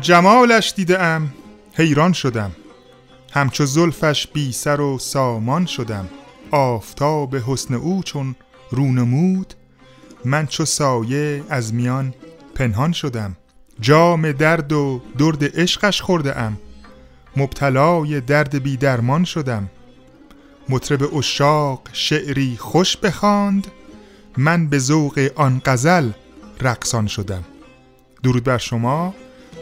جمالش دیدم حیران شدم. همچو زلفش بی سر و سامان شدم. آفتاب حسن او چون رونمود من چو سایه از میان پنهان شدم. جام درد و درد عشقش خورده ام مبتلای درد بی درمان شدم. مطرب اشاق شعری خوش بخواند من به ذوق آن غزل رقصان شدم. درود بر شما.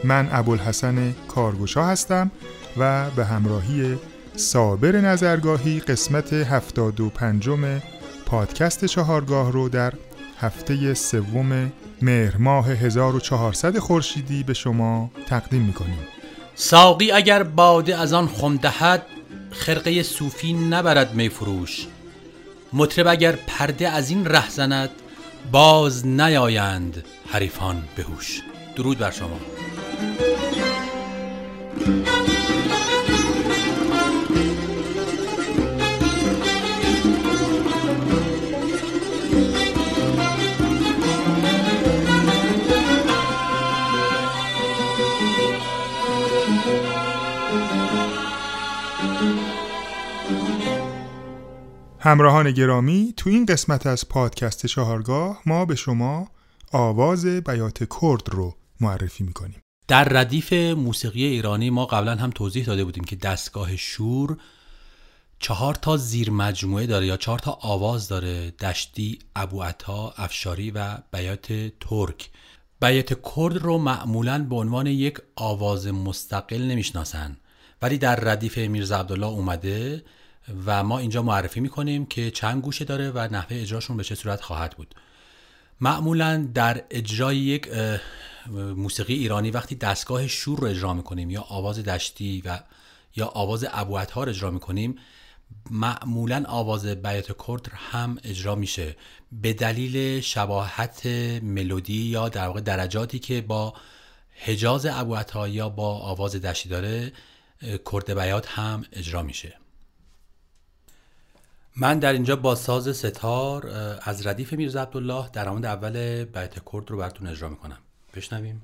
من ابوالحسن کارگوشا هستم و به همراهی صابر نظرگاهی قسمت هفتاد و پنجم پادکست چهارگاه رو در هفته سوم مهر ماه 1400 خورشیدی به شما تقدیم می‌کنیم. ساقی اگر باده از آن خم دهد خرقه صوفی نبرد می فروش. مطرب اگر پرده از این ره زند باز نیایند حریفان بهوش. درود بر شما. همراهان گرامی تو این قسمت از پادکست چهارگاه ما به شما آواز بیات کرد رو معرفی می‌کنیم. در ردیف موسیقی ایرانی ما قبلا هم توضیح داده بودیم که دستگاه شور چهار تا زیر مجموعه داره یا چهار تا آواز داره دشتی، ابو عطا، افشاری و بیات ترک. بیات کرد رو معمولا به عنوان یک آواز مستقل نمی‌شناسن. ولی در ردیف میرزا عبدالله اومده و ما اینجا معرفی می‌کنیم که چند گوشه داره و نحوه اجراشون به چه صورت خواهد بود. معمولا در اجرای یک موسیقی ایرانی وقتی دستگاه شور رو اجرا می‌کنیم یا آواز دشتی و یا آواز ابوعطا رو اجرا می‌کنیم معمولا آواز بیات کرد هم اجرا میشه به دلیل شباهت ملودی یا در واقع درجاتی که با حجاز ابوعطا یا با آواز دشتی داره کرد بیات هم اجرا میشه. من در اینجا با ساز ستار از ردیف میرزا عبدالله در آمد اول بیت کرد رو براتون اجرا می‌کنم. بشنویم.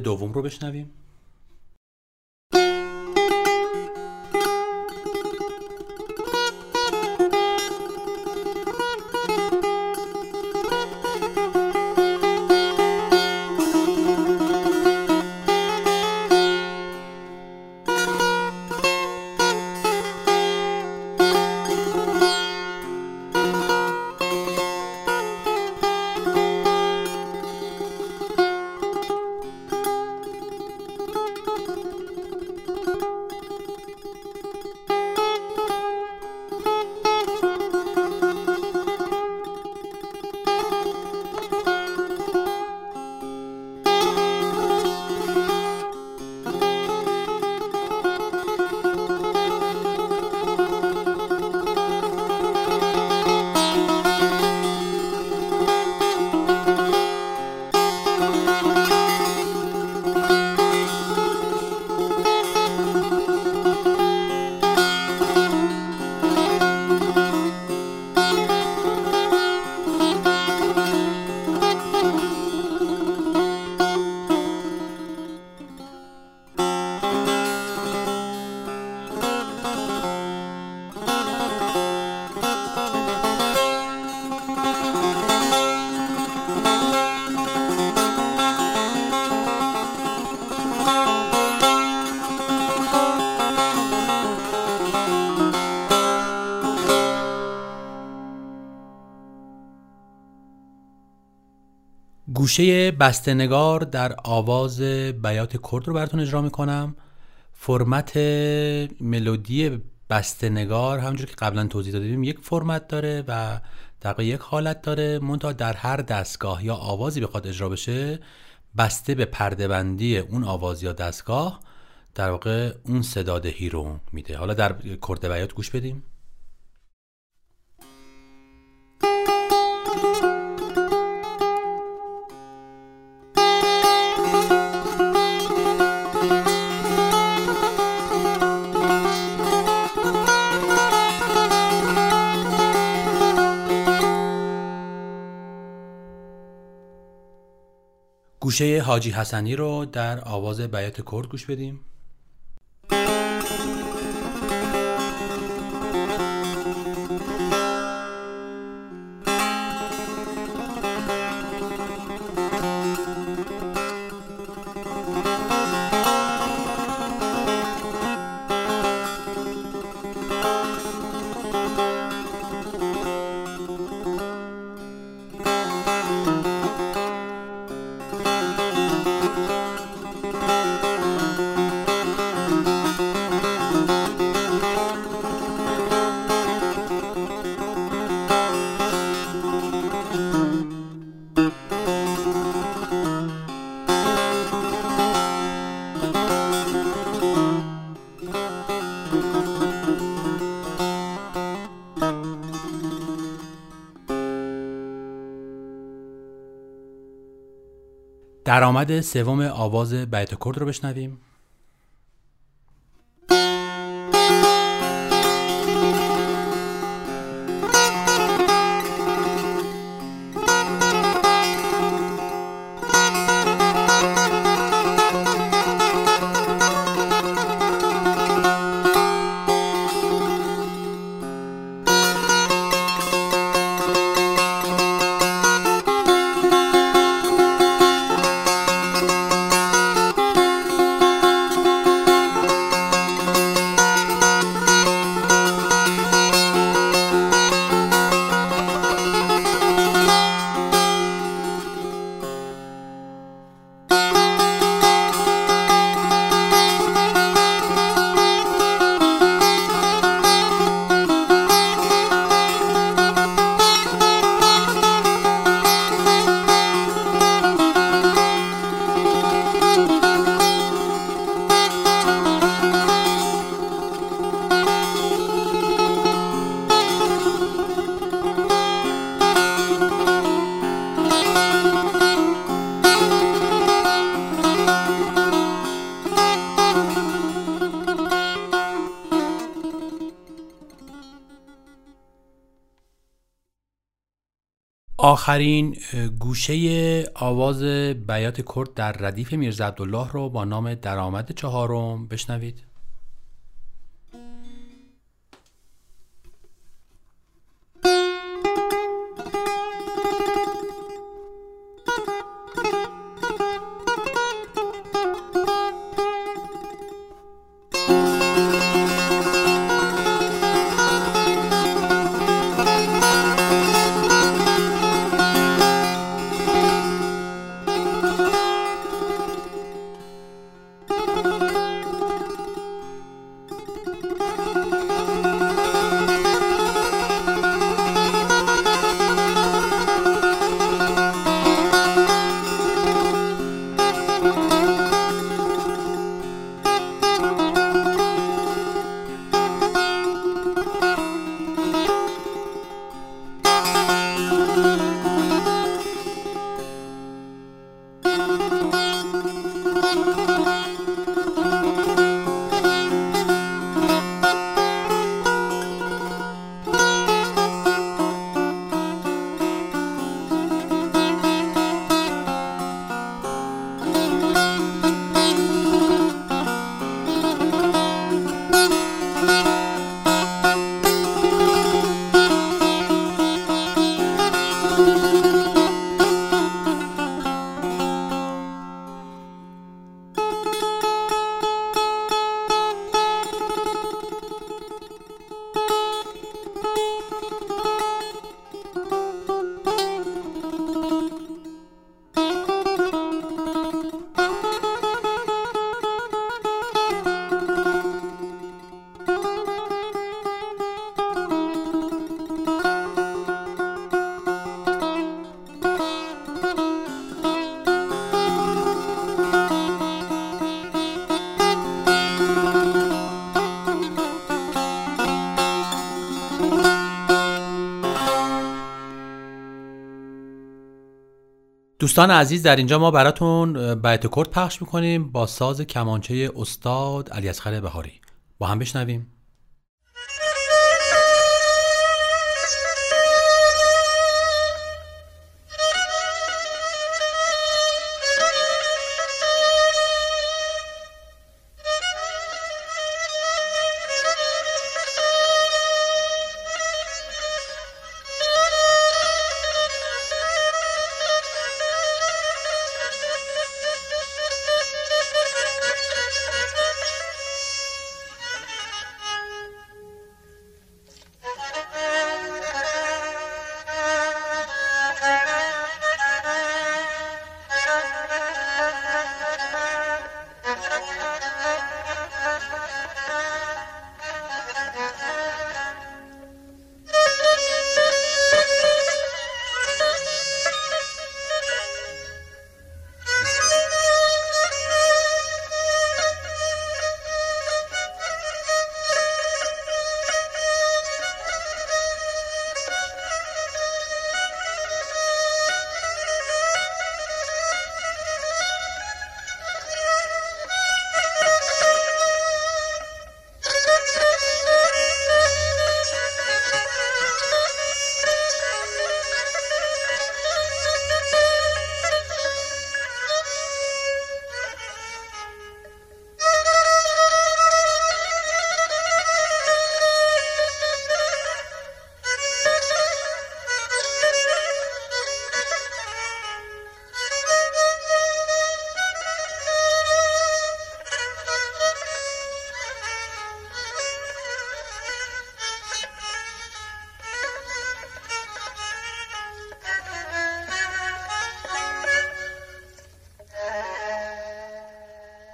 دوم رو بشنویم. گوشه بستنگار در آواز بیات کرد رو براتون اجرا می‌کنم. فرمت ملودی بستنگار همونجور که قبلا توضیح دادیم یک فرمت داره و در یک حالت داره. منتها در هر دستگاه یا آوازی بخواد اجرا بشه بسته به پردهبندی اون آواز یا دستگاه در واقع اون صدادهی رو میده. حالا در کرد بیات گوش بدیم. گوشه حاجی حسنی رو در آواز بیات کرد گوش بدیم. درآمد سوم آواز بیت کرد رو بشنویم. آخرین گوشه آواز بیات کرد در ردیف میرزا عبدالله رو با نام درآمد چهارم بشنوید. دوستان عزیز در اینجا ما براتون بیت کرد پخش می‌کنیم با ساز کمانچه استاد علی اصغر بهاری. با هم بشنویم.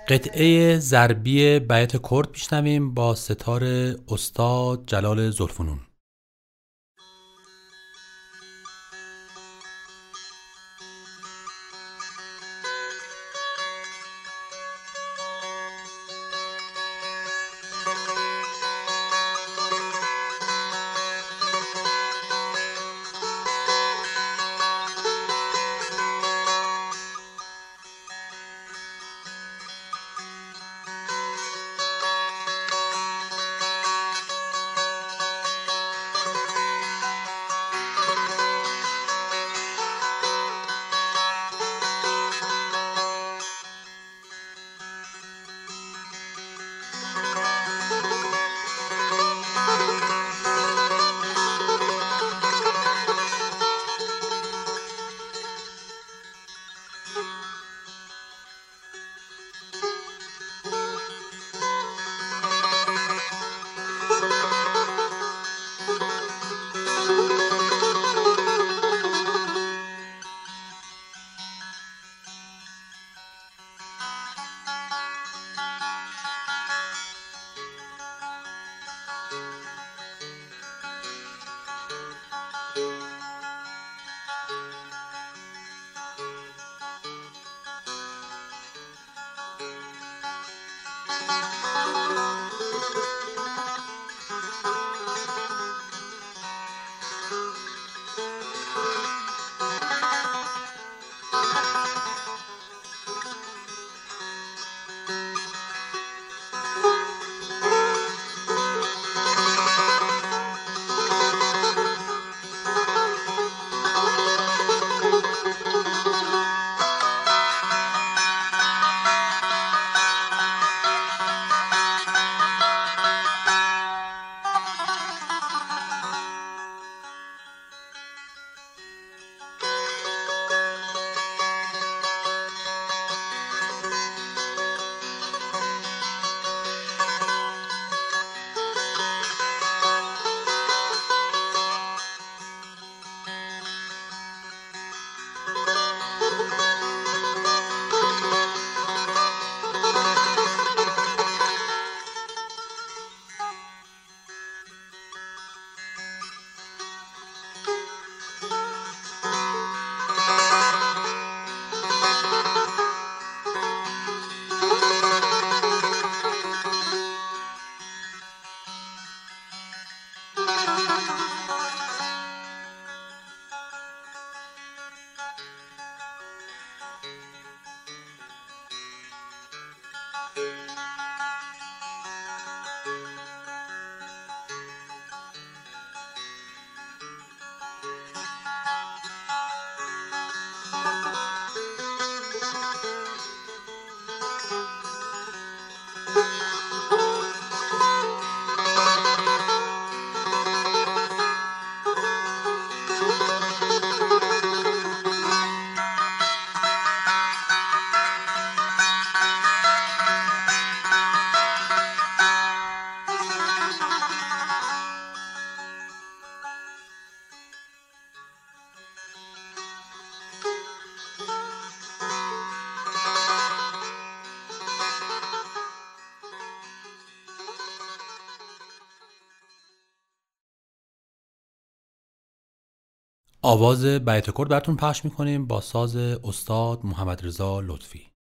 قطعه ضربی بیت کرد میشنویم با ستار استاد جلال زلفنون آواز بیت کرد براتون پخش می‌کنیم با ساز استاد محمد رضا لطفی.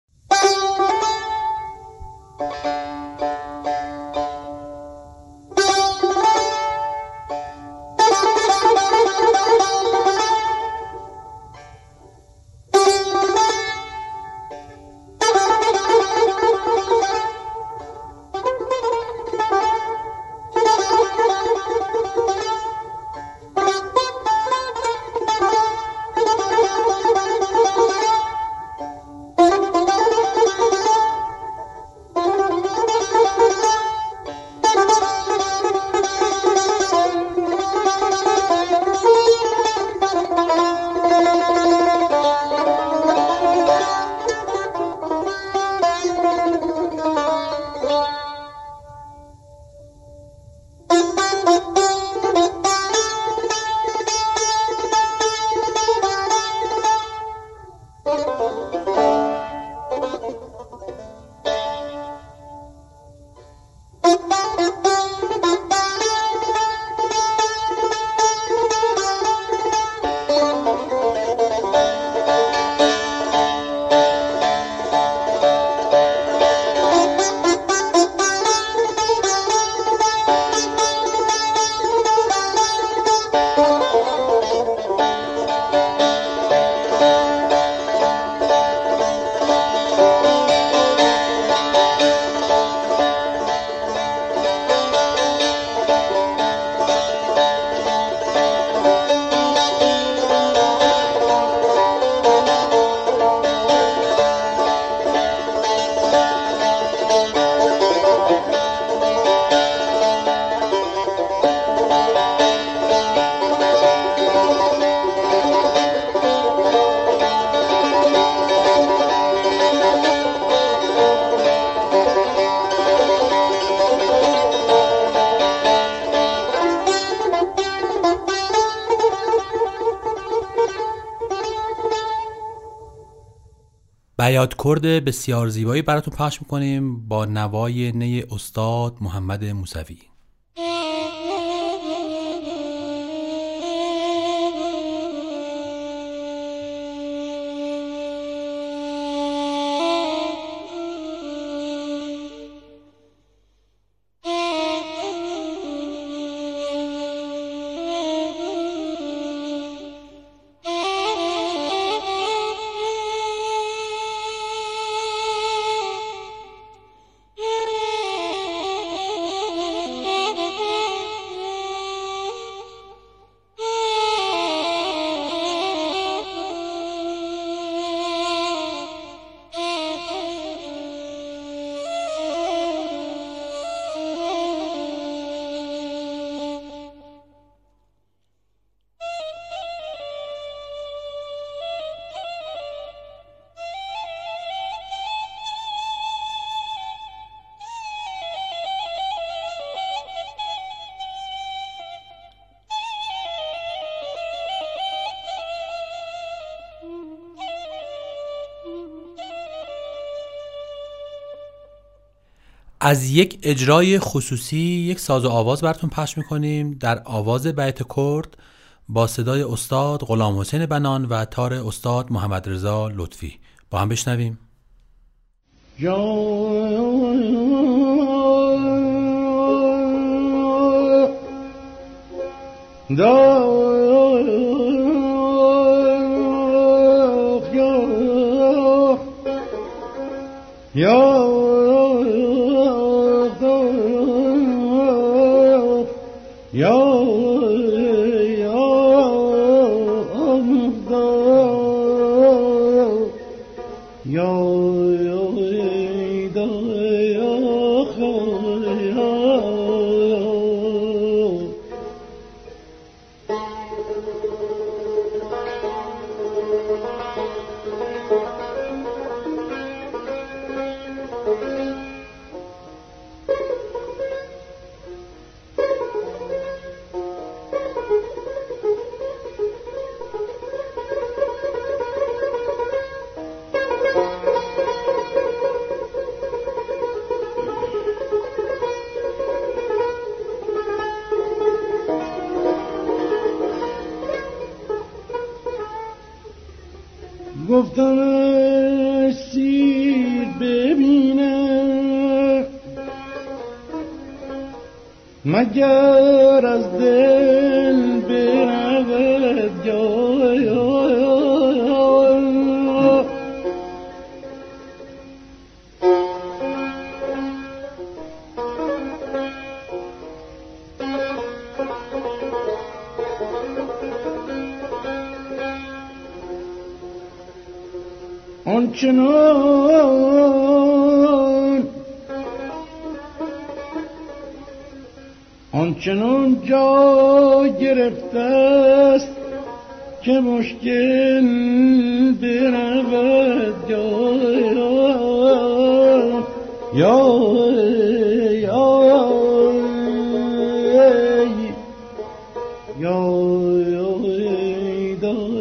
بیاد کرد بسیار زیبایی براتون پخش می‌کنیم با نوای نی استاد محمد موسوی. از یک اجرای خصوصی یک ساز و آواز براتون پخش می‌کنیم در آواز بیت کرد با صدای استاد غلام حسین بنان و تار استاد محمد رضا لطفی با هم بشنویم یا مگر از دل برود آنچنان آنچنان جا گرفته است که مشکل برود یا یا دلی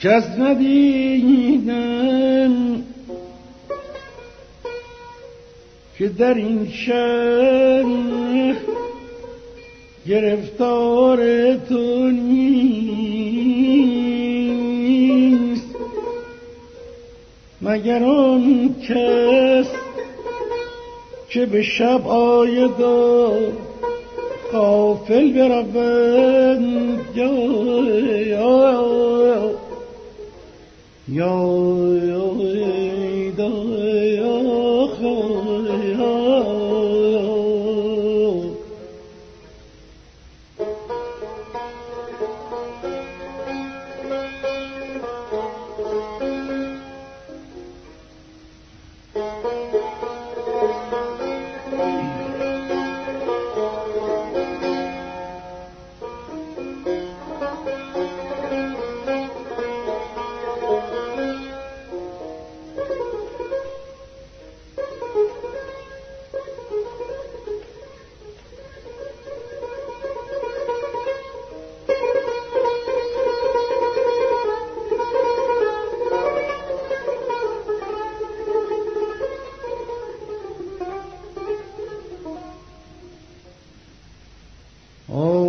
کس ندیدم که در این شهر گرفتار تو نیست. مگر آن کس که به شب آید و قافل برود؟ یا یا Oh,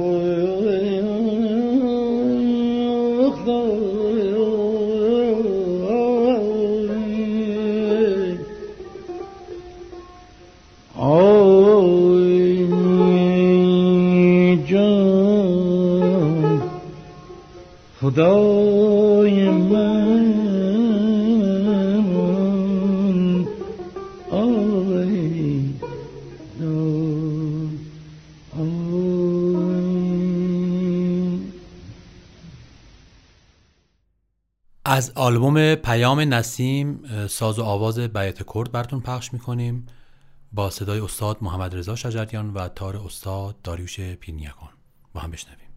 از آلبوم پیام نسیم ساز و آواز بیت کرد براتون پخش می‌کنیم با صدای استاد محمد رضا شجریان و تار استاد داریوش پینیکان. با هم بشنویم.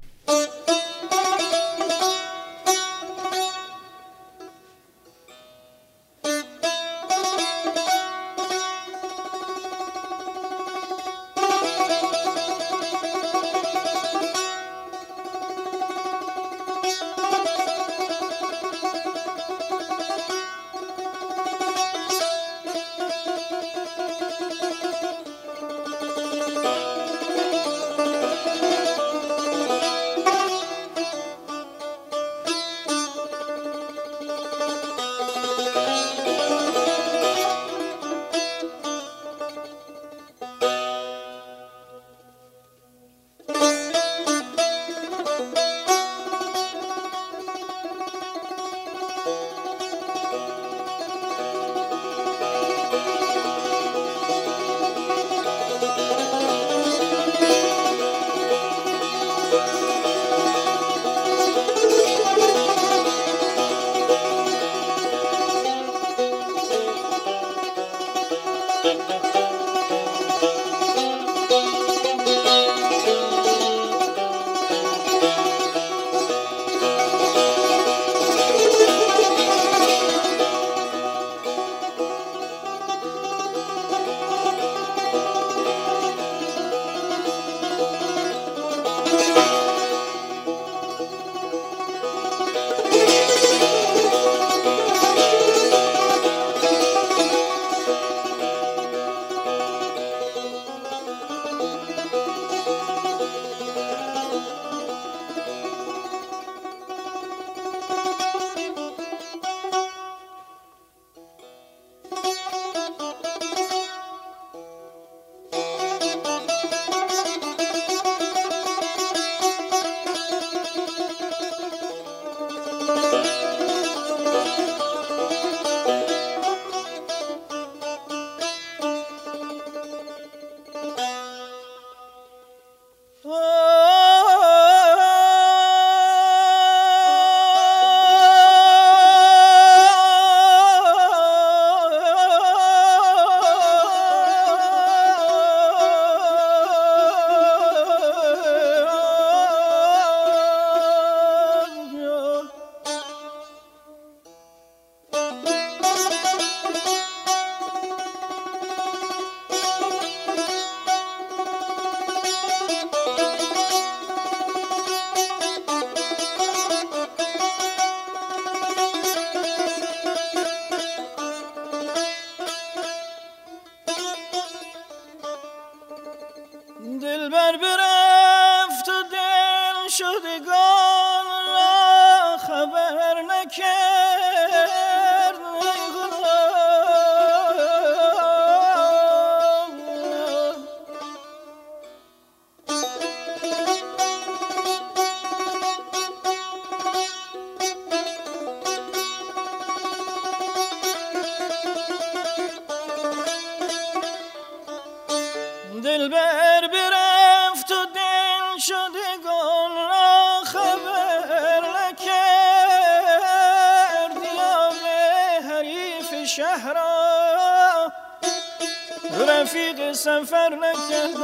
رفیق سفر نکرد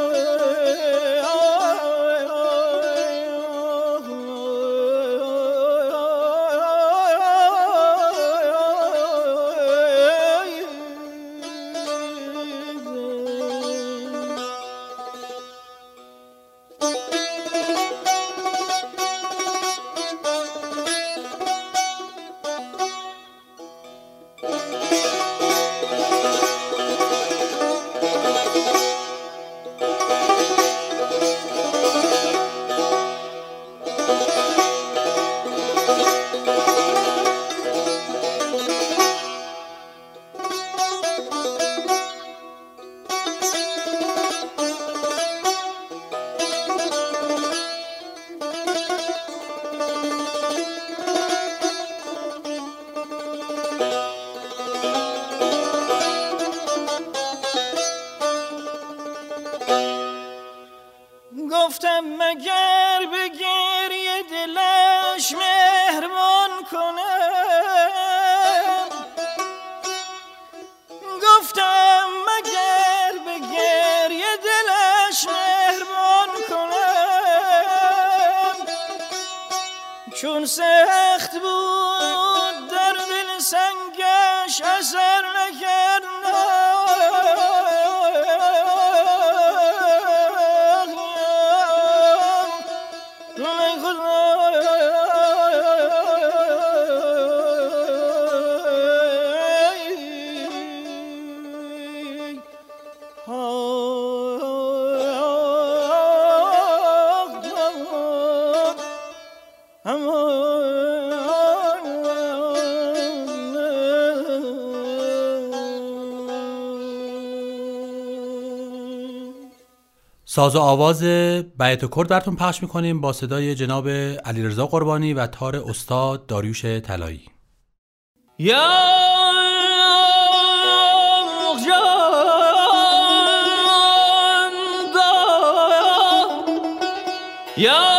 اثر ساز و آواز بیت کرد براتون پخش می‌کنیم با صدای جناب علیرضا قربانی و تار استاد داریوش طلایی. یا یا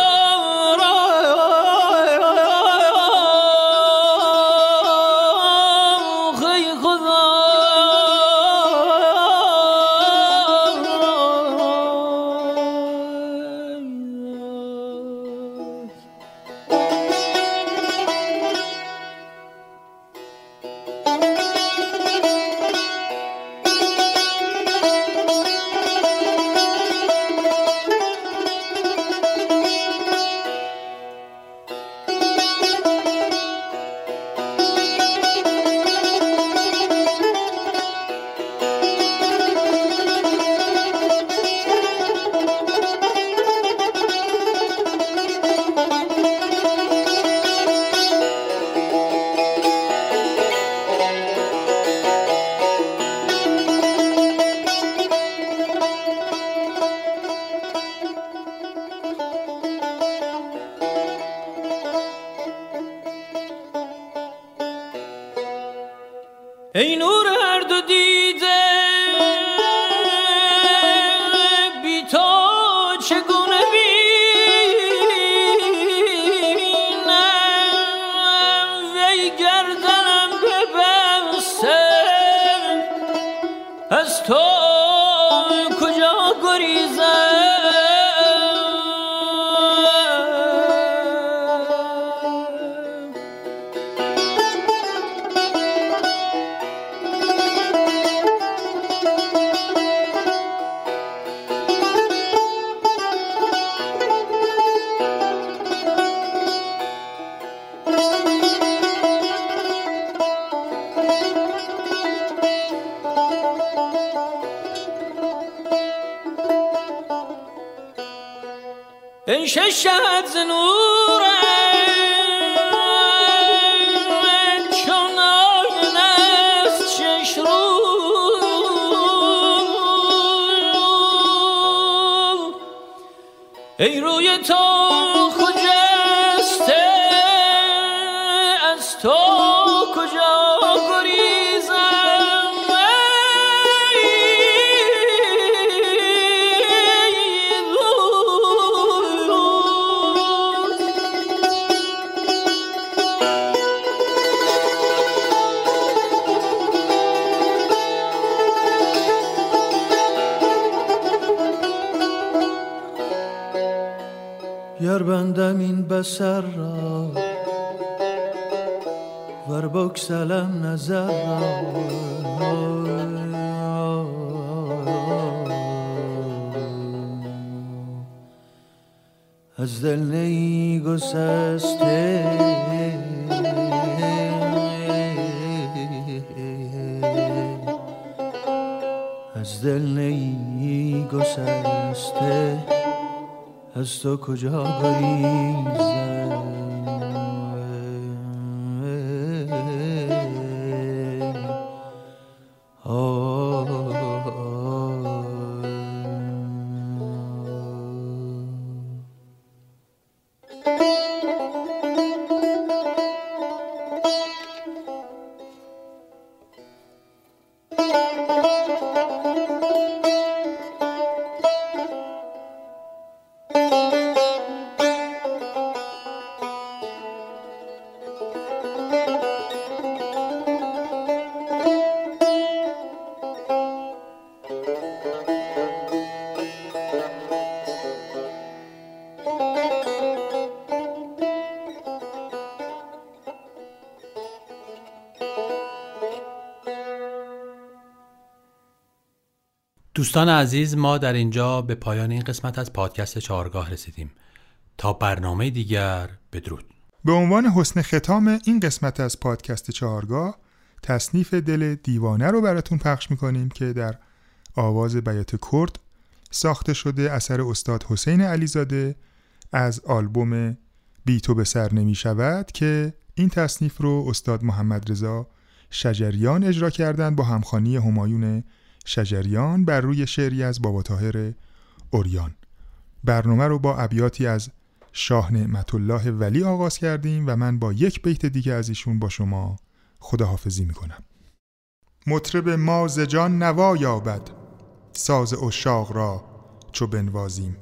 ای روی تو خجسته ببندم این بسر را ور بکسلم نظر را از دل نی گسسته از تو کجا گریزم دوستان عزیز ما در اینجا به پایان این قسمت از پادکست چهارگاه رسیدیم. تا برنامه دیگر بدرود. به عنوان حسن ختام این قسمت از پادکست چهارگاه تصنیف دل دیوانه رو براتون پخش می‌کنیم که در آواز بیات کرد ساخته شده اثر استاد حسین علیزاده از آلبوم بی تو به سر نمی شود که این تصنیف رو استاد محمد رضا شجریان اجرا کردند با همخانی همایون شجریان بر روی شعری از بابا طاهر اوریان برنامه رو با ابیاتی از شاه نعمت الله ولی آغاز کردیم و من با یک بیت دیگه از ایشون با شما خداحافظی می‌کنم. مطرب ما ز جان نوا یابد ساز اشاق را چو بنوازیم.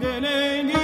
Deneyim